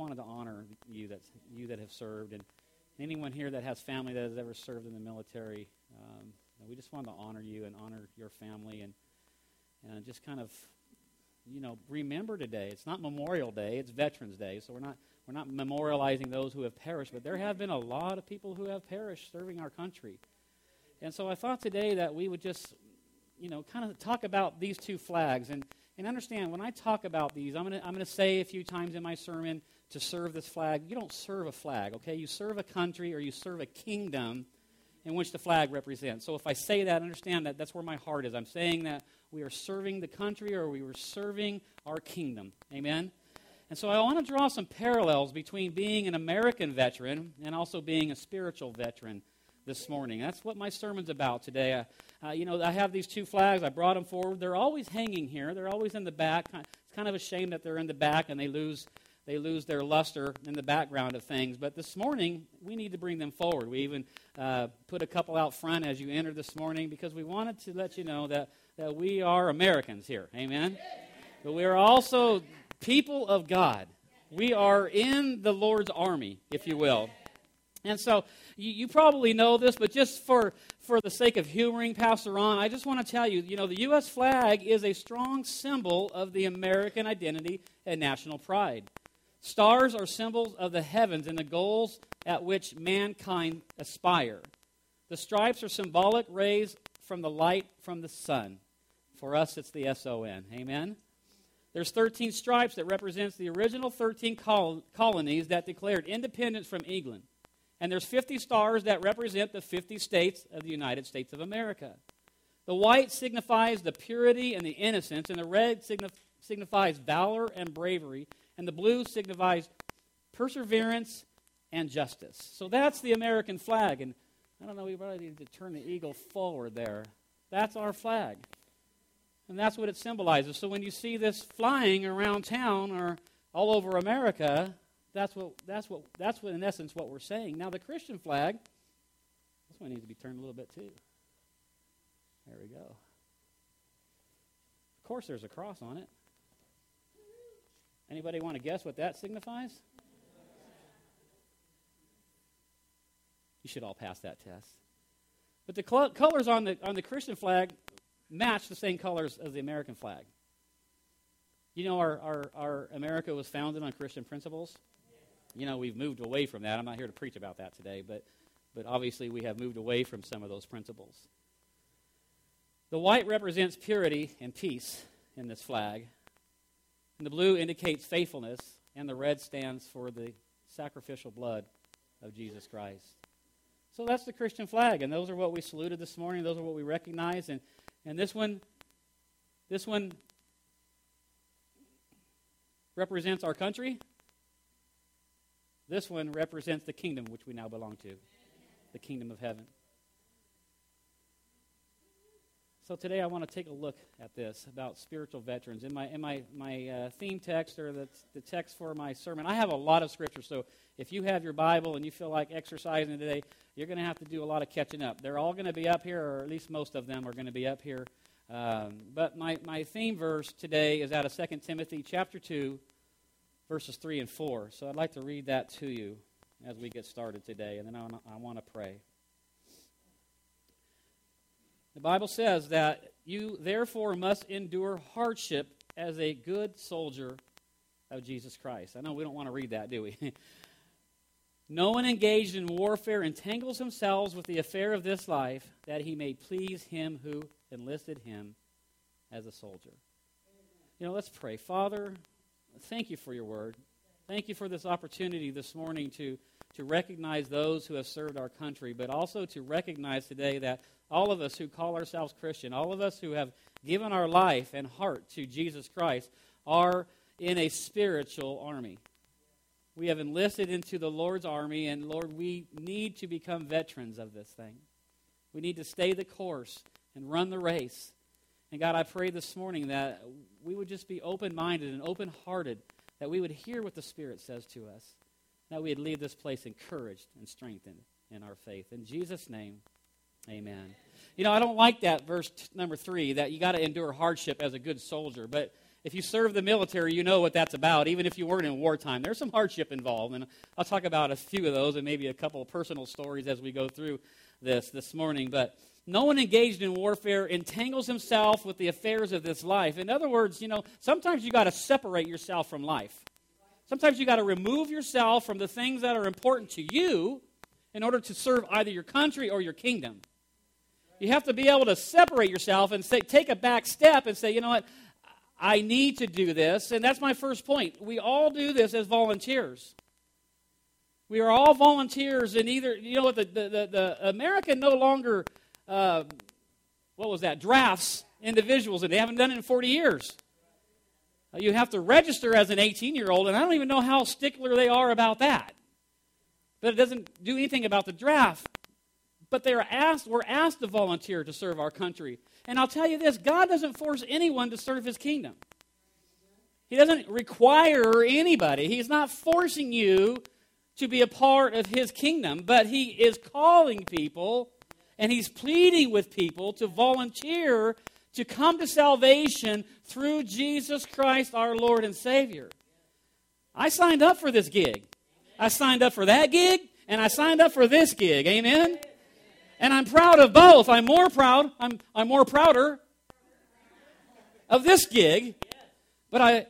wanted to honor you that you that have served, and anyone here that has family that has ever served in the military. Um, we just wanted to honor you and honor your family, and and just kind of, you know, remember today. It's not Memorial Day; it's Veterans Day, so we're not we're not memorializing those who have perished, but there have been a lot of people who have perished serving our country. And so I thought today that we would just, you know, kind of talk about these two flags and and understand, when I talk about these, I'm going to I'm going to say a few times in my sermon to serve this flag. You don't serve a flag, okay? You serve a country or you serve a kingdom in which the flag represents. So if I say that, understand that that's where my heart is. I'm saying that we are serving the country or we were serving our kingdom. Amen? And so I want to draw some parallels between being an American veteran and also being a spiritual veteran this morning. That's what my sermon's about today. Uh, uh, you know, I have these two flags. I brought them forward. They're always hanging here. They're always in the back. It's kind of a shame that they're in the back and they lose they lose their luster in the background of things. But this morning, we need to bring them forward. We even uh, put a couple out front as you enter this morning because we wanted to let you know that, that we are Americans here. Amen? But we are also people of God. We are in the Lord's army, if you will. And so you, you, probably know this, but just for, for the sake of humoring Pastor Ron, I just want to tell you, you know, the U.S. flag is a strong symbol of the American identity and national pride. Stars are symbols of the heavens and the goals at which mankind aspire. The stripes are symbolic rays from the light from the sun. For us, it's the S O N. Amen? There's 13 stripes that represents the original 13 col- colonies that declared independence from England. And there's 50 stars that represent the 50 states of the United States of America. The white signifies the purity and the innocence, and the red signif- signifies valor and bravery, and the blue signifies perseverance and justice. So that's the American flag. And I don't know, we probably need to turn the eagle forward there. That's our flag. And that's what it symbolizes. So when you see this flying around town or all over America, that's what that's what that's what in essence what we're saying. Now the Christian flag, this one needs to be turned a little bit too. There we go. Of course there's a cross on it. Anybody want to guess what that signifies? You should all pass that test. But the cl- colors on the, on the Christian flag match the same colors as the American flag. You know, our, our, our America was founded on Christian principles. You know, we've moved away from that. I'm not here to preach about that today, but, but obviously we have moved away from some of those principles. The white represents purity and peace in this flag, and the blue indicates faithfulness, and the red stands for the sacrificial blood of Jesus Christ. So that's the Christian flag, and those are what we saluted this morning. Those are what we recognize, and and this one, this one represents our country. This one represents the kingdom which we now belong to, the kingdom of heaven. So today I want to take a look at this about spiritual veterans. In my, in my, my uh, theme text or the, the text for my sermon, I have a lot of scripture. So if you have your Bible and you feel like exercising today, you're going to have to do a lot of catching up. They're all going to be up here, or at least most of them are going to be up here. Um, but my, my theme verse today is out of 2 Timothy chapter 2, verses 3 and 4. So I'd like to read that to you as we get started today, and then I, I want to pray. The Bible says that you therefore must endure hardship as a good soldier of Jesus Christ. I know we don't want to read that, do we? no one engaged in warfare entangles himself with the affair of this life that he may please him who enlisted him as a soldier. You know, let's pray. Father, thank you for your word. Thank you for this opportunity this morning to, to recognize those who have served our country, but also to recognize today that all of us who call ourselves Christian, all of us who have given our life and heart to Jesus Christ, are in a spiritual army. We have enlisted into the Lord's army, and Lord, we need to become veterans of this thing. We need to stay the course and run the race. And God, I pray this morning that we would just be open minded and open hearted, that we would hear what the Spirit says to us, that we would leave this place encouraged and strengthened in our faith. In Jesus' name, Amen. You know, I don't like that verse number three that you got to endure hardship as a good soldier, but if you serve the military, you know what that's about, even if you weren't in wartime. There's some hardship involved, and I'll talk about a few of those and maybe a couple of personal stories as we go through this this morning. But no one engaged in warfare entangles himself with the affairs of this life. In other words, you know, sometimes you got to separate yourself from life. Sometimes you got to remove yourself from the things that are important to you in order to serve either your country or your kingdom. You have to be able to separate yourself and say, take a back step and say, you know what, I need to do this. And that's my first point. We all do this as volunteers. We are all volunteers in either, you know what, the, the, the, the America no longer, uh, what was that, drafts individuals, and they haven't done it in 40 years. Uh, you have to register as an 18 year old, and I don't even know how stickler they are about that. But it doesn't do anything about the draft but they are asked, we're asked to volunteer to serve our country. And I'll tell you this God doesn't force anyone to serve his kingdom. He doesn't require anybody. He's not forcing you to be a part of his kingdom, but he is calling people and he's pleading with people to volunteer to come to salvation through Jesus Christ, our Lord and Savior. I signed up for this gig. I signed up for that gig, and I signed up for this gig. Amen? And I'm proud of both. I'm more proud, I'm, I'm more prouder of this gig. But I,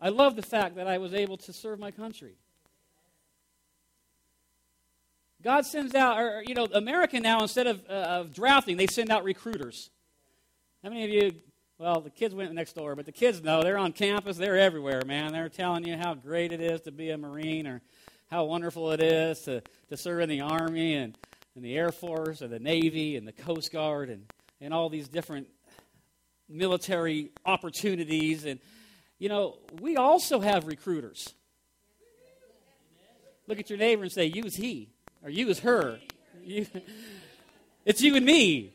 I love the fact that I was able to serve my country. God sends out, or, you know, America now, instead of, uh, of drafting, they send out recruiters. How many of you, well, the kids went next door, but the kids know they're on campus, they're everywhere, man. They're telling you how great it is to be a Marine or how wonderful it is to, to serve in the Army and and the Air Force and the Navy and the Coast Guard and, and all these different military opportunities. And, you know, we also have recruiters. Look at your neighbor and say, You use he or you use her. You, it's you and me.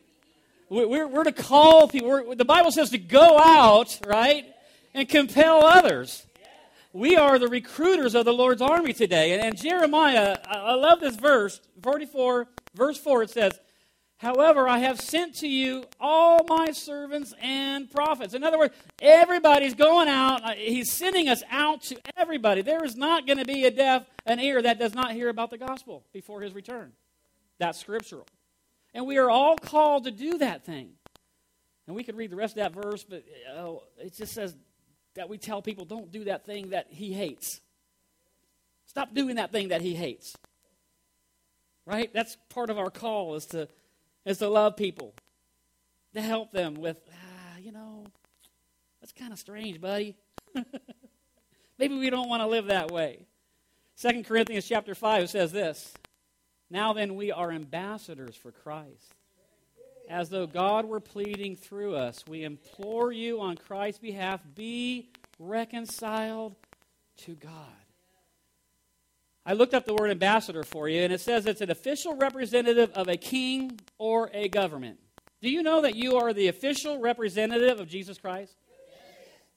We're, we're to call people. We're, the Bible says to go out, right, and compel others. We are the recruiters of the Lord's army today. And, and Jeremiah, I, I love this verse, 44 Verse 4 it says, However, I have sent to you all my servants and prophets. In other words, everybody's going out. Uh, he's sending us out to everybody. There is not going to be a deaf, an ear that does not hear about the gospel before his return. That's scriptural. And we are all called to do that thing. And we could read the rest of that verse, but oh, it just says that we tell people don't do that thing that he hates. Stop doing that thing that he hates right? That's part of our call is to is to love people, to help them with, ah, you know, that's kind of strange, buddy. Maybe we don't want to live that way. Second Corinthians chapter 5 says this Now then, we are ambassadors for Christ. As though God were pleading through us, we implore you on Christ's behalf be reconciled to God. I looked up the word ambassador for you, and it says it's an official representative of a king or a government. Do you know that you are the official representative of Jesus Christ?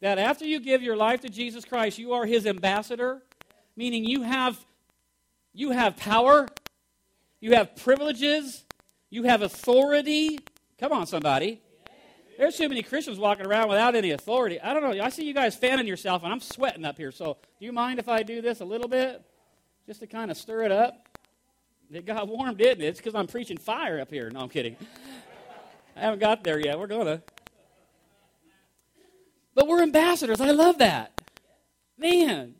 That after you give your life to Jesus Christ, you are his ambassador, meaning you have you have power, you have privileges, you have authority. Come on, somebody. There's too many Christians walking around without any authority. I don't know. I see you guys fanning yourself, and I'm sweating up here. So, do you mind if I do this a little bit? Just to kind of stir it up. It got warm, didn't it? It's because I'm preaching fire up here. No, I'm kidding. I haven't got there yet. We're going to. But we're ambassadors. I love that. Man.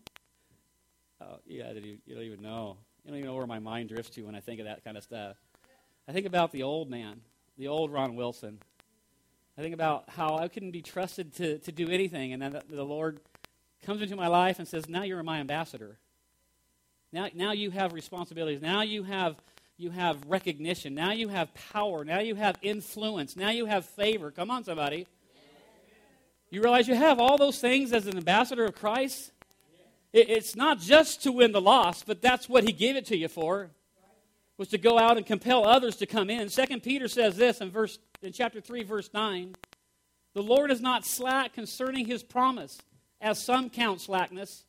Oh, yeah, you, you don't even know. You don't even know where my mind drifts to when I think of that kind of stuff. I think about the old man, the old Ron Wilson. I think about how I couldn't be trusted to, to do anything, and then the, the Lord comes into my life and says, Now you're my ambassador. Now, now you have responsibilities. Now you have, you have recognition. Now you have power. Now you have influence. Now you have favor. Come on, somebody. You realize you have all those things as an ambassador of Christ? It, it's not just to win the lost, but that's what he gave it to you for, was to go out and compel others to come in. Second Peter says this in, verse, in chapter 3, verse 9. The Lord is not slack concerning his promise, as some count slackness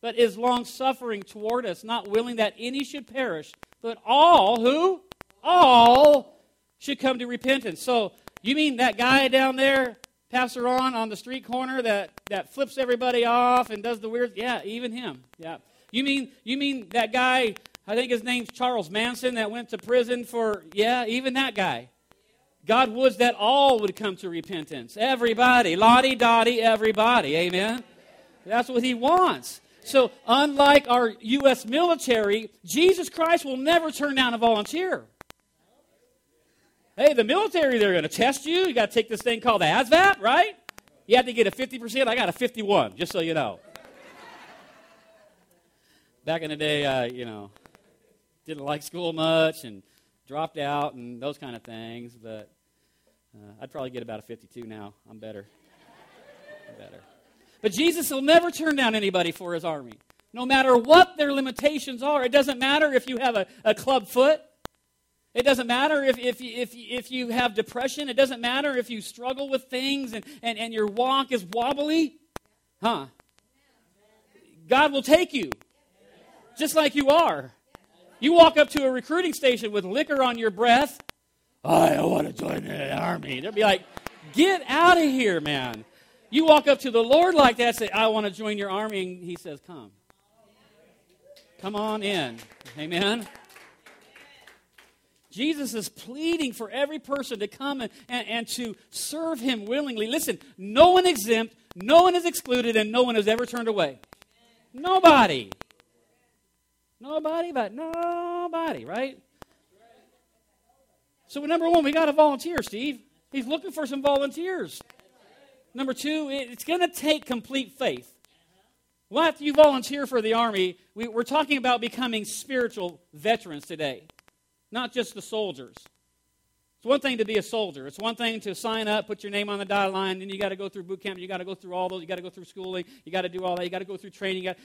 but is long suffering toward us, not willing that any should perish, but all who? All should come to repentance. So, you mean that guy down there passer on on the street corner that, that flips everybody off and does the weird? Yeah, even him. Yeah. You mean you mean that guy? I think his name's Charles Manson that went to prison for yeah, even that guy. God would that all would come to repentance. Everybody, lottie dottie, everybody. Amen. That's what He wants. So, unlike our U.S. military, Jesus Christ will never turn down a volunteer. Hey, the military, they're going to test you. You got to take this thing called the ASVAB, right? You have to get a 50%. I got a 51, just so you know. Back in the day, I, you know, didn't like school much and dropped out and those kind of things, but uh, I'd probably get about a 52 now. I'm better. I'm better. But Jesus will never turn down anybody for his army, no matter what their limitations are. It doesn't matter if you have a, a club foot. It doesn't matter if, if, if, if you have depression. It doesn't matter if you struggle with things and, and, and your walk is wobbly. Huh? God will take you just like you are. You walk up to a recruiting station with liquor on your breath. Oh, I want to join the army. They'll be like, get out of here, man. You walk up to the Lord like that, say, I want to join your army, and He says, Come. Come on in. Amen. Jesus is pleading for every person to come and, and, and, to serve him willingly. Listen, no one exempt, no one is excluded, and no one is ever turned away. Nobody. Nobody, but nobody, right? So, number one, we got to volunteer, Steve. He's looking for some volunteers. Number two, it's going to take complete faith. After you volunteer for the Army, we, are talking about becoming spiritual veterans today, not just the soldiers. It's one thing to be a soldier. It's one thing to sign up, put your name on the dotted line, then you got to go through boot camp. You got to go through all those. You got to go through schooling. You got to do all that. You got to go through training. Gotta,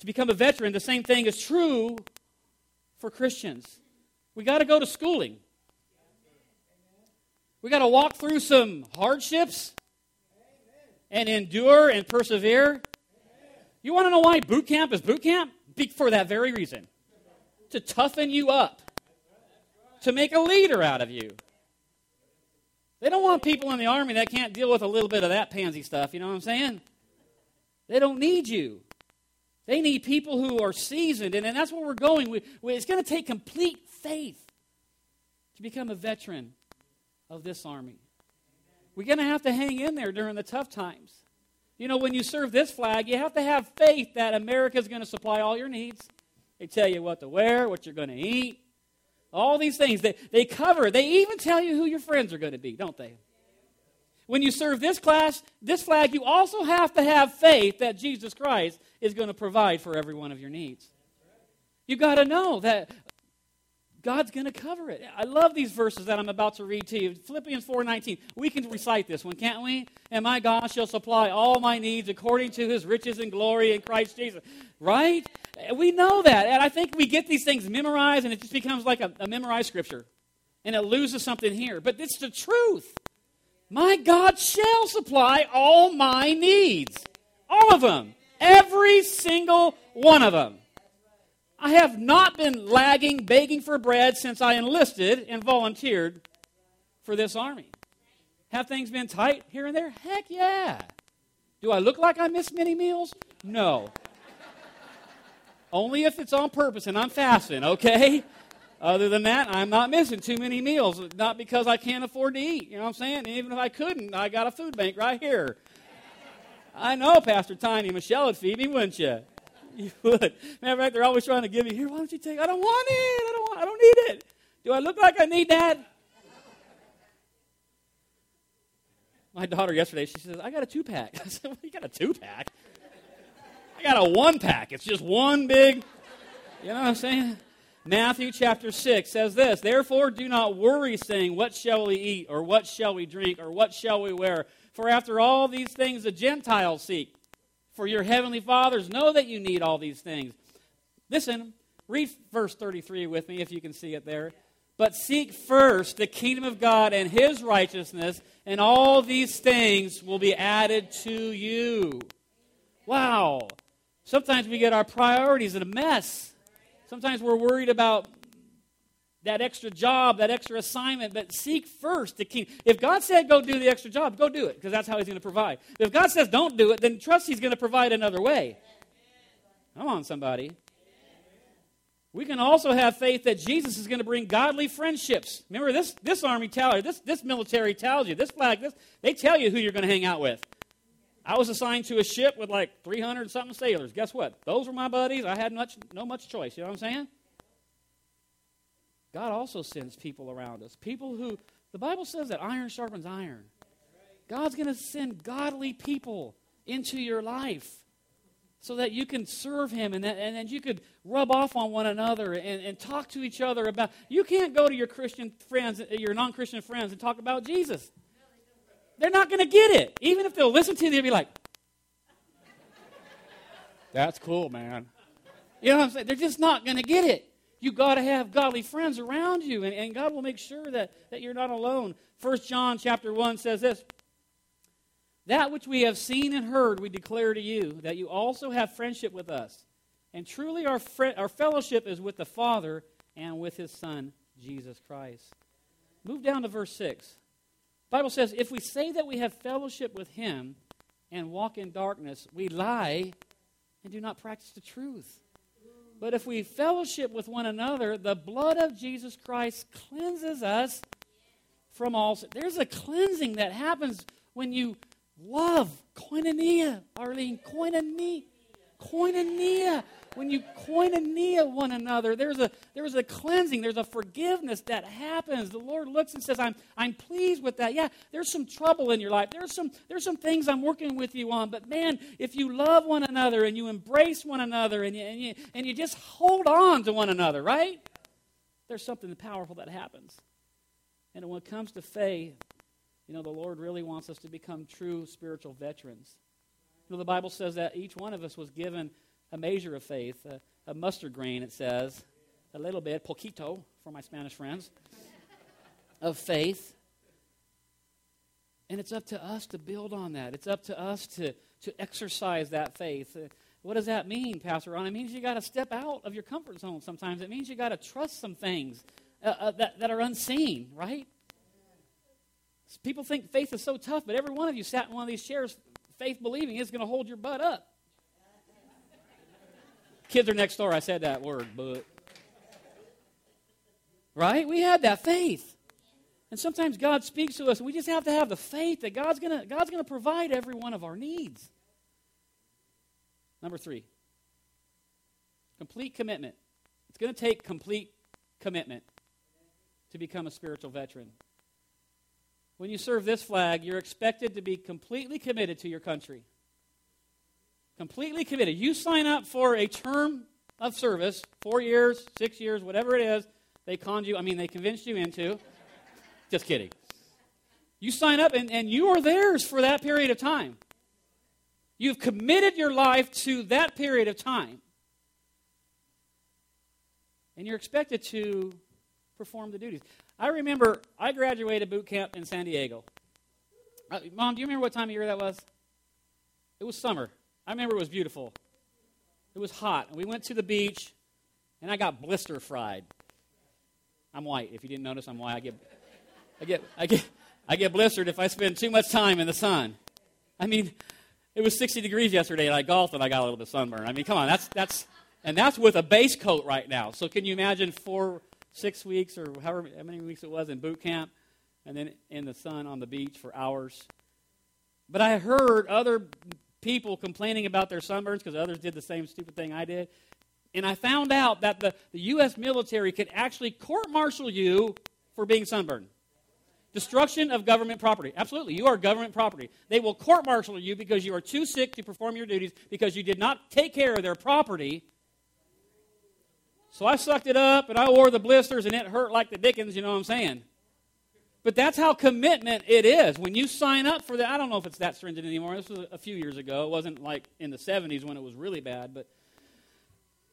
to become a veteran, the same thing is true for Christians. We got to go to schooling. We got to walk through some hardships and endure and persevere? You want to know why boot camp is boot camp? For that very reason to toughen you up, to make a leader out of you. They don't want people in the army that can't deal with a little bit of that pansy stuff, you know what I'm saying? They don't need you. They need people who are seasoned, and, and that's where we're going. We, we, it's going to take complete faith to become a veteran of this army. We're going to have to hang in there during the tough times. You know, when you serve this flag, you have to have faith that America is going to supply all your needs. They tell you what to wear, what you're going to eat, all these things. They, they cover They even tell you who your friends are going to be, don't they? When you serve this class, this flag, you also have to have faith that Jesus Christ is going to provide for every one of your needs. You've got to know that God's going to cover it. I love these verses that I'm about to read to you. Philippians 4:19. We can recite this one, can't we? And my God shall supply all my needs according to his riches and glory in Christ Jesus. Right? We know that. And I think we get these things memorized and it just becomes like a, a memorized scripture. And it loses something here. But it's the truth. My God shall supply all my needs. All of them. Every single one of them. I have not been lagging, begging for bread since I enlisted and volunteered for this army. Have things been tight here and there? Heck yeah. Do I look like I miss many meals? No. Only if it's on purpose and I'm fasting, okay? Other than that, I'm not missing too many meals. Not because I can't afford to eat. You know what I'm saying? Even if I couldn't, I got a food bank right here. I know Pastor Tiny Michelle would feed me, wouldn't you? You would. Matter of fact, they're always trying to give me, here, why don't you take I don't want it. I don't want I don't need it. Do I look like I need that? My daughter yesterday, she says, I got a two pack. I said, well, you got a two pack? I got a one pack. It's just one big, you know what I'm saying? Matthew chapter 6 says this Therefore, do not worry, saying, What shall we eat, or what shall we drink, or what shall we wear? For after all these things the Gentiles seek for your heavenly fathers know that you need all these things. Listen, read verse 33 with me if you can see it there. But seek first the kingdom of God and his righteousness, and all these things will be added to you. Wow. Sometimes we get our priorities in a mess. Sometimes we're worried about that extra job, that extra assignment, but seek first the king. If God said go do the extra job, go do it because that's how he's going to provide. If God says don't do it, then trust he's going to provide another way. Come on, somebody. We can also have faith that Jesus is going to bring godly friendships. Remember, this, this army tells you, this, this military tells you, this flag, this, they tell you who you're going to hang out with. I was assigned to a ship with like 300 something sailors. Guess what? Those were my buddies. I had much, no much choice. You know what I'm saying? God also sends people around us. People who, the Bible says that iron sharpens iron. God's going to send godly people into your life so that you can serve him and and that you could rub off on one another and, and talk to each other about you can't go to your christian friends your non-christian friends and talk about jesus. They're not going to get it. Even if they'll listen to you they'll be like that's cool man. You know what i'm saying? They're just not going to get it you got to have godly friends around you and, and god will make sure that, that you're not alone First john chapter 1 says this that which we have seen and heard, we declare to you, that you also have friendship with us. And truly, our, our fellowship is with the Father and with his Son, Jesus Christ. Move down to verse 6. The Bible says, If we say that we have fellowship with him and walk in darkness, we lie and do not practice the truth. But if we fellowship with one another, the blood of Jesus Christ cleanses us from all sin. There's a cleansing that happens when you Love, koinonia, Arlene, koinonia, koinonia. When you koinonia one another, there's a there's a cleansing, there's a forgiveness that happens. The Lord looks and says, "I'm I'm pleased with that." Yeah, there's some trouble in your life. There's some there's some things I'm working with you on. But man, if you love one another and you embrace one another and you and you, and you just hold on to one another, right? There's something powerful that happens. And when it comes to faith, you know, the Lord really wants us to become true spiritual veterans. You know, the Bible says that each one of us was given a measure of faith, a, a mustard grain, it says, a little bit, poquito, for my Spanish friends, of faith. And it's up to us to build on that. It's up to us to, to exercise that faith. Uh, what does that mean, Pastor Ron? It means you got to step out of your comfort zone sometimes. It means you got to trust some things uh, uh, that, that are unseen, right? People think faith is so tough, but every one of you sat in one of these chairs, faith believing is going to hold your butt up. Kids are next door. I said that word, but. Right? We had that faith. And sometimes God speaks to us, and we just have to have the faith that God's going to God's going to provide every one of our needs. Number three, complete commitment. It's going to take complete commitment to become a spiritual veteran. When you serve this flag, you're expected to be completely committed to your country. Completely committed. You sign up for a term of service, four years, six years, whatever it is, they conned you, I mean, they convinced you into. Just kidding. You sign up and, and you are theirs for that period of time. You've committed your life to that period of time. And you're expected to perform the duties. I remember I graduated boot camp in San Diego. Uh, Mom, do you remember what time of year that was? It was summer. I remember it was beautiful. It was hot. And we went to the beach, and I got blister fried. I'm white. If you didn't notice, I'm white. I get, I get, I get, I get blistered if I spend too much time in the sun. I mean, it was 60 degrees yesterday, and I golfed, and I got a little bit sunburned. I mean, come on, that's that's, and that's with a base coat right now. So can you imagine four six weeks or however how many weeks it was in boot camp, and then in the sun on the beach for hours. But I heard other people complaining about their sunburns because others did the same stupid thing I did. And I found out that the, the U.S. military could actually court martial you for being sunburned. Destruction of government property. Absolutely. You are government property. They will court martial you because you are too sick to perform your duties because you did not take care of their property so I sucked it up and I wore the blisters and it hurt like the dickens, you know what I'm saying? But that's how commitment it is. When you sign up for that, I don't know if it's that stringent anymore. This was a few years ago. It wasn't like in the 70s when it was really bad. But,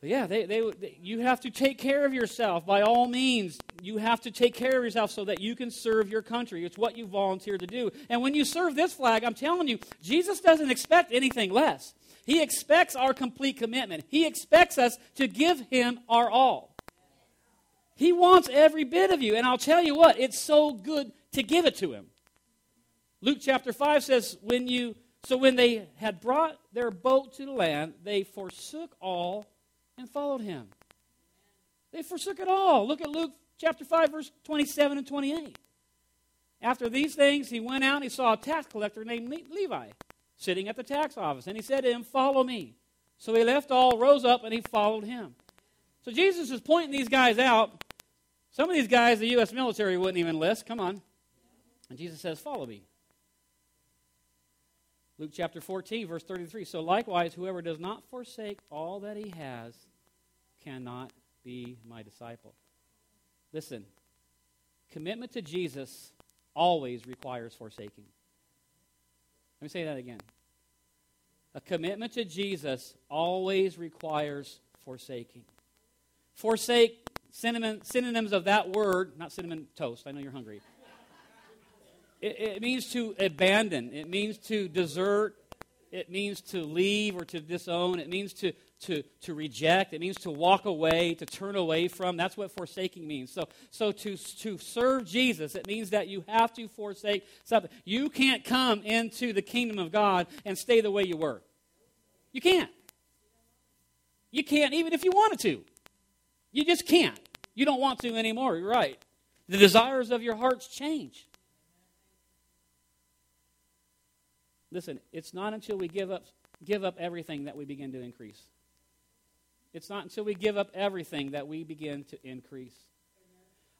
but yeah, they, they, they, you have to take care of yourself by all means. You have to take care of yourself so that you can serve your country. It's what you volunteer to do. And when you serve this flag, I'm telling you, Jesus doesn't expect anything less. He expects our complete commitment. He expects us to give Him our all. He wants every bit of you. And I'll tell you what, it's so good to give it to him. Luke chapter 5 says, when you so when they had brought their boat to the land, they forsook all and followed him. They forsook it all. Look at Luke chapter 5, verse 27 and 28. After these things, he went out and he saw a tax collector named Levi sitting at the tax office. And he said to him, Follow me. So he left all, rose up, and he followed him. So Jesus is pointing these guys out. Some of these guys the U.S. military wouldn't even list. Come on. And Jesus says, Follow me. Luke chapter 14, verse 33. So likewise, whoever does not forsake all that he has cannot be my disciple. Listen, commitment to Jesus always requires forsaking. Let me say that again. A commitment to Jesus always requires forsaking. Forsake, synonyms of that word, not cinnamon toast, I know you're hungry. It, it means to abandon, it means to desert, it means to leave or to disown, it means to, to, to reject, it means to walk away, to turn away from. That's what forsaking means. So, so to, to serve Jesus, it means that you have to forsake something. You can't come into the kingdom of God and stay the way you were. You can't. You can't, even if you wanted to. You just can't. You don't want to anymore. You're right. The desires of your hearts change. Listen, it's not until we give up, give up everything that we begin to increase. It's not until we give up everything that we begin to increase.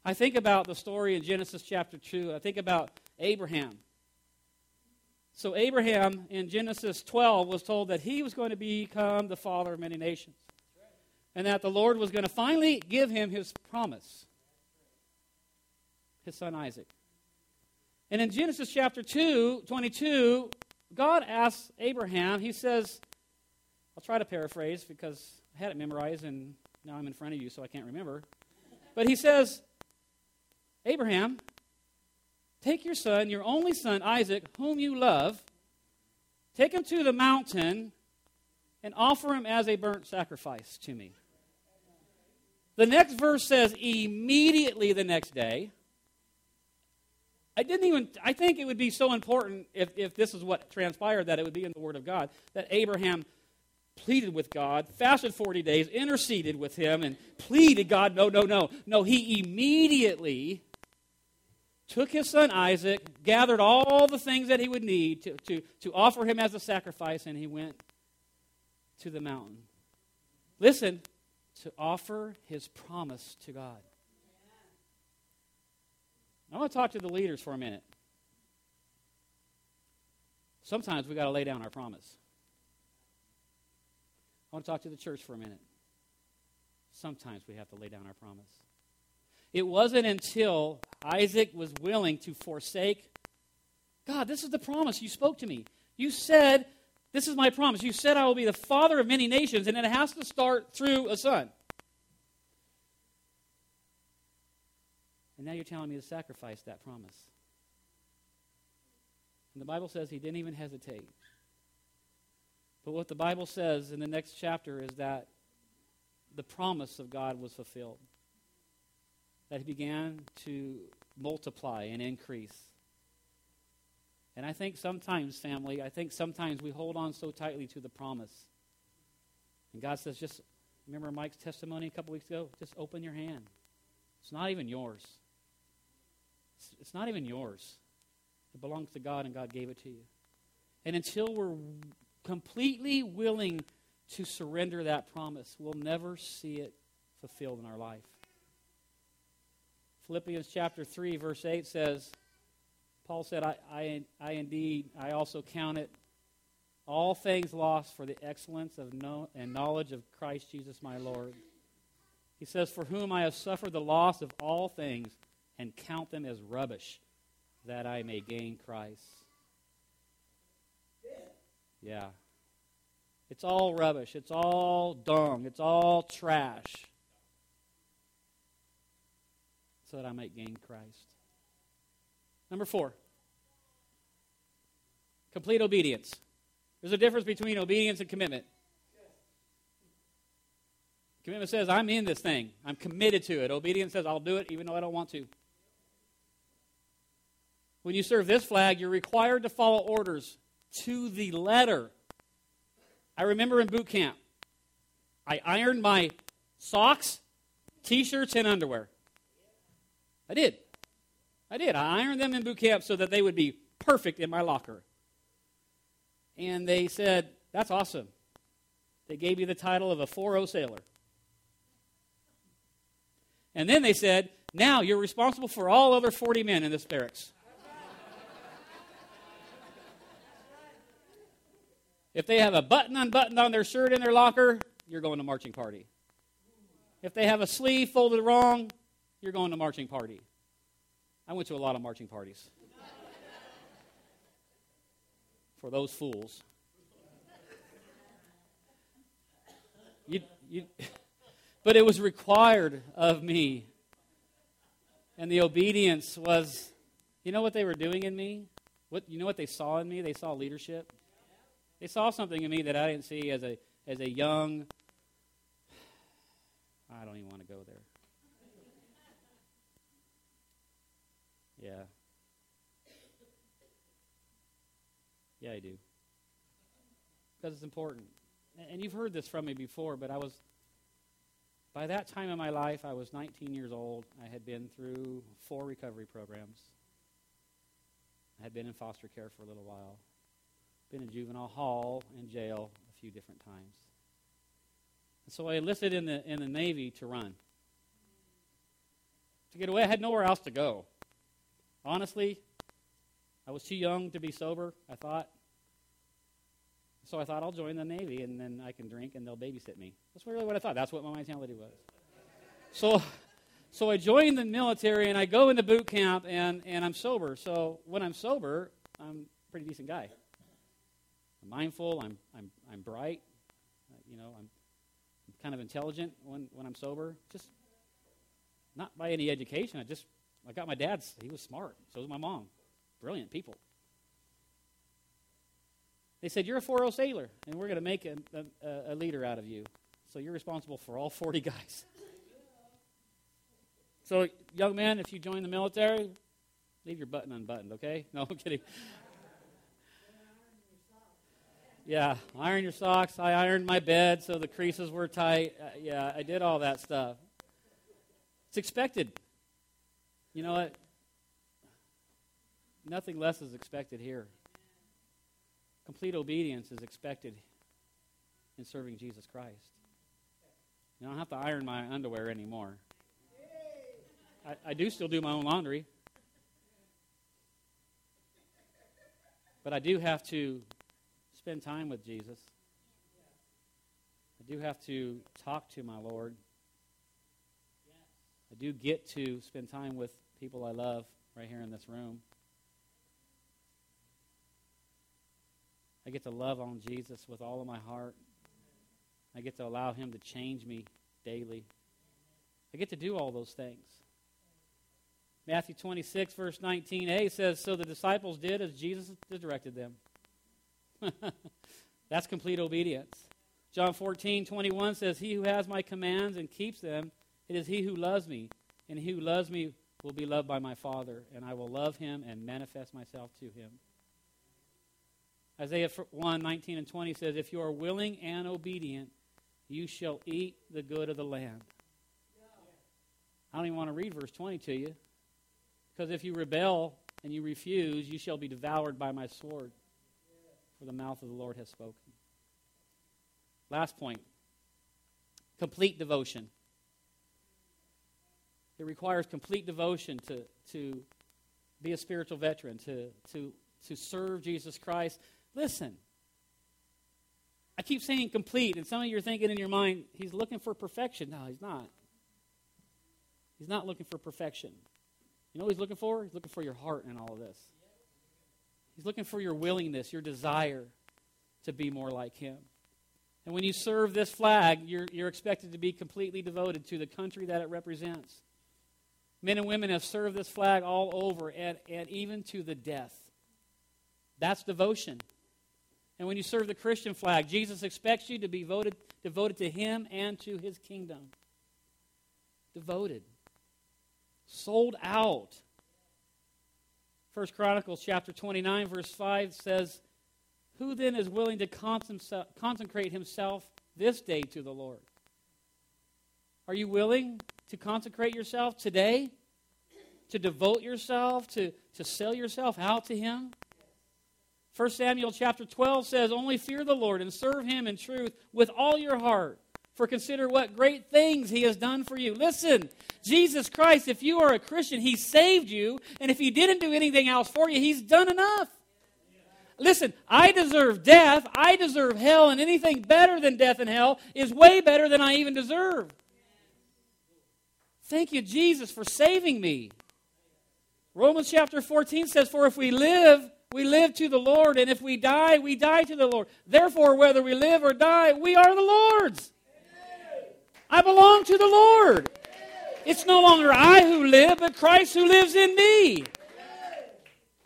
I think about the story in Genesis chapter 2. I think about Abraham. So, Abraham in Genesis 12 was told that he was going to become the father of many nations. And that the Lord was going to finally give him his promise his son Isaac. And in Genesis chapter 2, 22, God asks Abraham, he says, I'll try to paraphrase because I had it memorized and now I'm in front of you so I can't remember. But he says, Abraham, take your son, your only son, Isaac, whom you love, take him to the mountain and offer him as a burnt sacrifice to me. The next verse says, immediately the next day, I didn't even, I think it would be so important if, if this is what transpired that it would be in the Word of God that Abraham pleaded with God, fasted 40 days, interceded with him, and pleaded God, no, no, no. No, he immediately took his son Isaac, gathered all the things that he would need to, to, to offer him as a sacrifice, and he went to the mountain. Listen, to offer his promise to God. I want to talk to the leaders for a minute. Sometimes we got to lay down our promise. I want to talk to the church for a minute. Sometimes we have to lay down our promise. It wasn't until Isaac was willing to forsake God, this is the promise you spoke to me. You said, This is my promise. You said I will be the father of many nations, and it has to start through a son. And now you're telling me to sacrifice that promise. And the Bible says he didn't even hesitate. But what the Bible says in the next chapter is that the promise of God was fulfilled. That he began to multiply and increase. And I think sometimes, family, I think sometimes we hold on so tightly to the promise. And God says, just remember Mike's testimony a couple weeks ago? Just open your hand. It's not even yours. It's, it's not even yours. It belongs to God, and God gave it to you. And until we're completely willing to surrender that promise, we'll never see it fulfilled in our life. Philippians chapter 3, verse 8 says, Paul said, I, I, I indeed, I also count it all things lost for the excellence of know, and knowledge of Christ Jesus my Lord. He says, For whom I have suffered the loss of all things and count them as rubbish, that I may gain Christ. Yeah. It's all rubbish. It's all dung. It's all trash. So that I might gain Christ. Number four complete obedience. There's a difference between obedience and commitment. Commitment says, I'm in this thing. I'm committed to it. Obedience says, I'll do it even though I don't want to. When you serve this flag, you're required to follow orders to the letter. I remember in boot camp, I ironed my socks, t shirts, and underwear. I did. I did. I ironed them in boot camp so that they would be perfect in my locker. And they said, That's awesome. They gave you the title of a 4 0 sailor. And then they said, Now you're responsible for all other 40 men in this barracks. If they have a button unbuttoned on their shirt in their locker, you're going to marching party. If they have a sleeve folded wrong, you're going to marching party. I went to a lot of marching parties. For those fools. You, you, but it was required of me. And the obedience was, you know what they were doing in me? What, you know what they saw in me? They saw leadership. They saw something in me that I didn't see as a, as a young, I don't even want to go there. Yeah. Yeah, I do. Because it's important. And you've heard this from me before, but I was, by that time in my life, I was 19 years old. I had been through four recovery programs. I had been in foster care for a little while. Been in juvenile hall and jail a few different times. And so I enlisted in the, in the Navy to run. To get away, I had nowhere else to go. Honestly, I was too young to be sober, I thought. So I thought I'll join the Navy and then I can drink and they'll babysit me. That's really what I thought. That's what my mentality was. So, so I joined the military and I go into boot camp and, and I'm sober. So when I'm sober, I'm a pretty decent guy. I'm mindful. I'm, I'm, I'm bright. Uh, you know, I'm, I'm kind of intelligent when, when I'm sober. Just not by any education. I just, I got my dad's. He was smart. So was my mom. Brilliant people. They said, You're a 4 0 sailor, and we're going to make a, a, a leader out of you. So you're responsible for all 40 guys. So, young man, if you join the military, leave your button unbuttoned, okay? No, I'm kidding. Yeah, iron your socks. I ironed my bed so the creases were tight. Uh, yeah, I did all that stuff. It's expected. You know what? Nothing less is expected here. Complete obedience is expected in serving Jesus Christ. You don't have to iron my underwear anymore. I, I do still do my own laundry. But I do have to spend time with Jesus. I do have to talk to my Lord. I do get to spend time with people I love right here in this room. I get to love on Jesus with all of my heart. I get to allow Him to change me daily. I get to do all those things. Matthew 26, verse 19a says, So the disciples did as Jesus directed them. That's complete obedience. John 14, 21 says, He who has my commands and keeps them, it is he who loves me. And he who loves me will be loved by my Father, and I will love him and manifest myself to him. Isaiah 1 19 and 20 says, If you are willing and obedient, you shall eat the good of the land. I don't even want to read verse 20 to you. Because if you rebel and you refuse, you shall be devoured by my sword. For the mouth of the Lord has spoken. Last point complete devotion. It requires complete devotion to, to be a spiritual veteran, to, to, to serve Jesus Christ. Listen, I keep saying complete, and some of you are thinking in your mind, he's looking for perfection. No, he's not. He's not looking for perfection. You know what he's looking for? He's looking for your heart in all of this. He's looking for your willingness, your desire to be more like him. And when you serve this flag, you're, you're expected to be completely devoted to the country that it represents. Men and women have served this flag all over and, and even to the death. That's devotion. And when you serve the Christian flag, Jesus expects you to be voted, devoted to Him and to His kingdom. Devoted. Sold out. First Chronicles chapter 29, verse 5 says, Who then is willing to consecrate himself this day to the Lord? Are you willing to consecrate yourself today? To devote yourself, to, to sell yourself out to Him? 1 Samuel chapter 12 says, Only fear the Lord and serve him in truth with all your heart. For consider what great things he has done for you. Listen, Jesus Christ, if you are a Christian, he saved you. And if he didn't do anything else for you, he's done enough. Listen, I deserve death. I deserve hell. And anything better than death and hell is way better than I even deserve. Thank you, Jesus, for saving me. Romans chapter 14 says, For if we live, we live to the Lord, and if we die, we die to the Lord. Therefore, whether we live or die, we are the Lord's. I belong to the Lord. It's no longer I who live, but Christ who lives in me.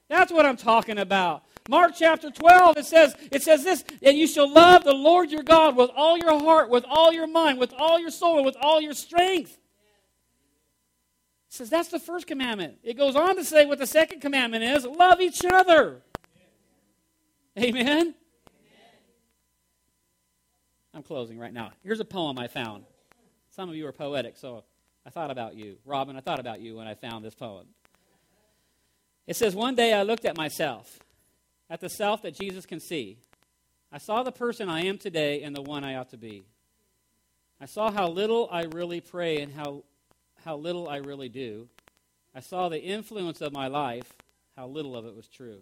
That's what I'm talking about. Mark chapter 12, it says, it says this, and you shall love the Lord your God with all your heart, with all your mind, with all your soul, and with all your strength. It says that's the first commandment. It goes on to say what the second commandment is love each other. Amen? Amen? I'm closing right now. Here's a poem I found. Some of you are poetic, so I thought about you. Robin, I thought about you when I found this poem. It says, One day I looked at myself, at the self that Jesus can see. I saw the person I am today and the one I ought to be. I saw how little I really pray and how how little I really do. I saw the influence of my life, how little of it was true.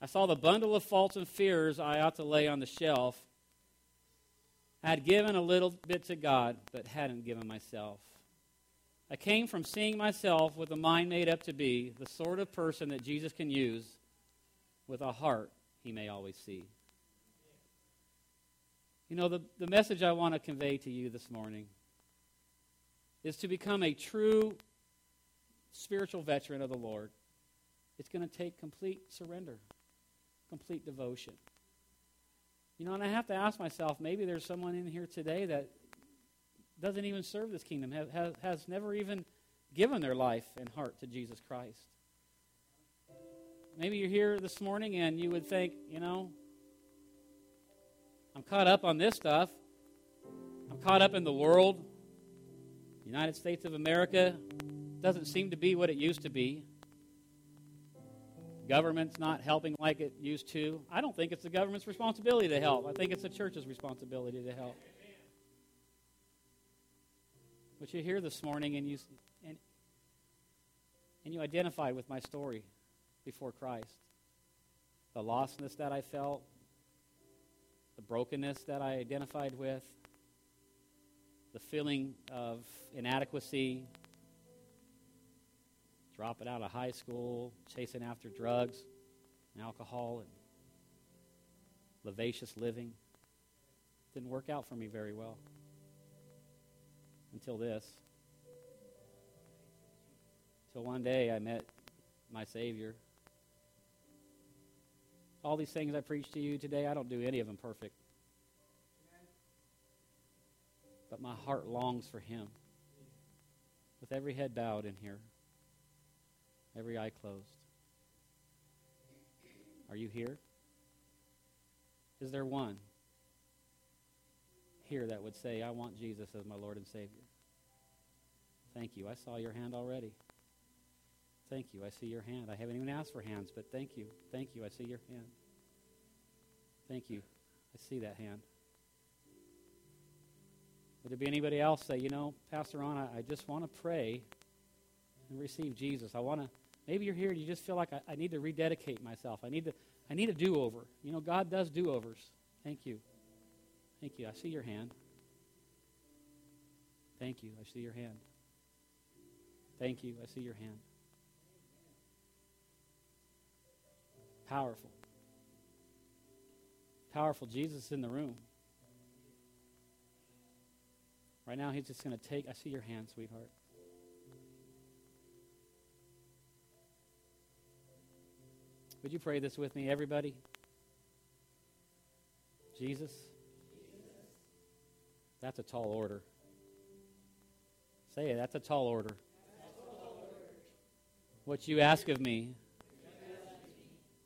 I saw the bundle of faults and fears I ought to lay on the shelf. I had given a little bit to God, but hadn't given myself. I came from seeing myself with a mind made up to be the sort of person that Jesus can use with a heart he may always see. You know, the, the message I want to convey to you this morning is to become a true spiritual veteran of the Lord, it's going to take complete surrender, complete devotion. You know, and I have to ask myself maybe there's someone in here today that doesn't even serve this kingdom, has, has never even given their life and heart to Jesus Christ. Maybe you're here this morning and you would think, you know, I'm caught up on this stuff. I'm caught up in the world. United States of America doesn't seem to be what it used to be. Government's not helping like it used to. I don't think it's the government's responsibility to help. I think it's the church's responsibility to help. But you're here this morning and you and, and you identified with my story before Christ. The lostness that I felt, the brokenness that I identified with, the feeling of inadequacy, dropping out of high school, chasing after drugs and alcohol and lavacious living. Didn't work out for me very well until this. Till one day I met my Savior. All these things I preach to you today, I don't do any of them perfect. but my heart longs for him. With every head bowed in here, every eye closed. Are you here? Is there one here that would say, I want Jesus as my Lord and Savior? Thank you. I saw your hand already. Thank you. I see your hand. I haven't even asked for hands, but thank you. Thank you. I see your hand. Thank you. I see that hand. Would there be anybody else say, you know, Pastor Ron, I, I just want to pray and receive Jesus. I want to. Maybe you're here and you just feel like I, I need to rededicate myself. I need to. I need a do-over. You know, God does do-overs. Thank you. Thank you. I see your hand. Thank you. I see your hand. Thank you. I see your hand. Powerful. Powerful. Jesus in the room. Right now, he's just going to take. I see your hand, sweetheart. Would you pray this with me, everybody? Jesus, That's a tall order. Say it, that's a tall order. What you ask of me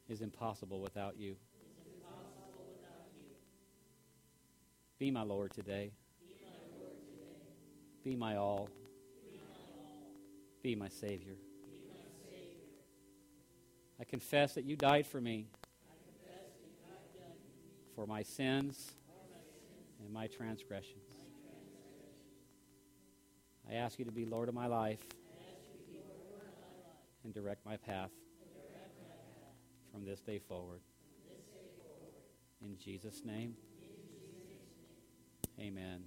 is impossible without you. Be my Lord today. Be my all. Be my Savior. Confess that you died for me, for my sins and my transgressions. I ask you to be Lord of my life and direct my path from this day forward. In Jesus' name, amen.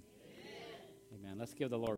Amen. Let's give the Lord.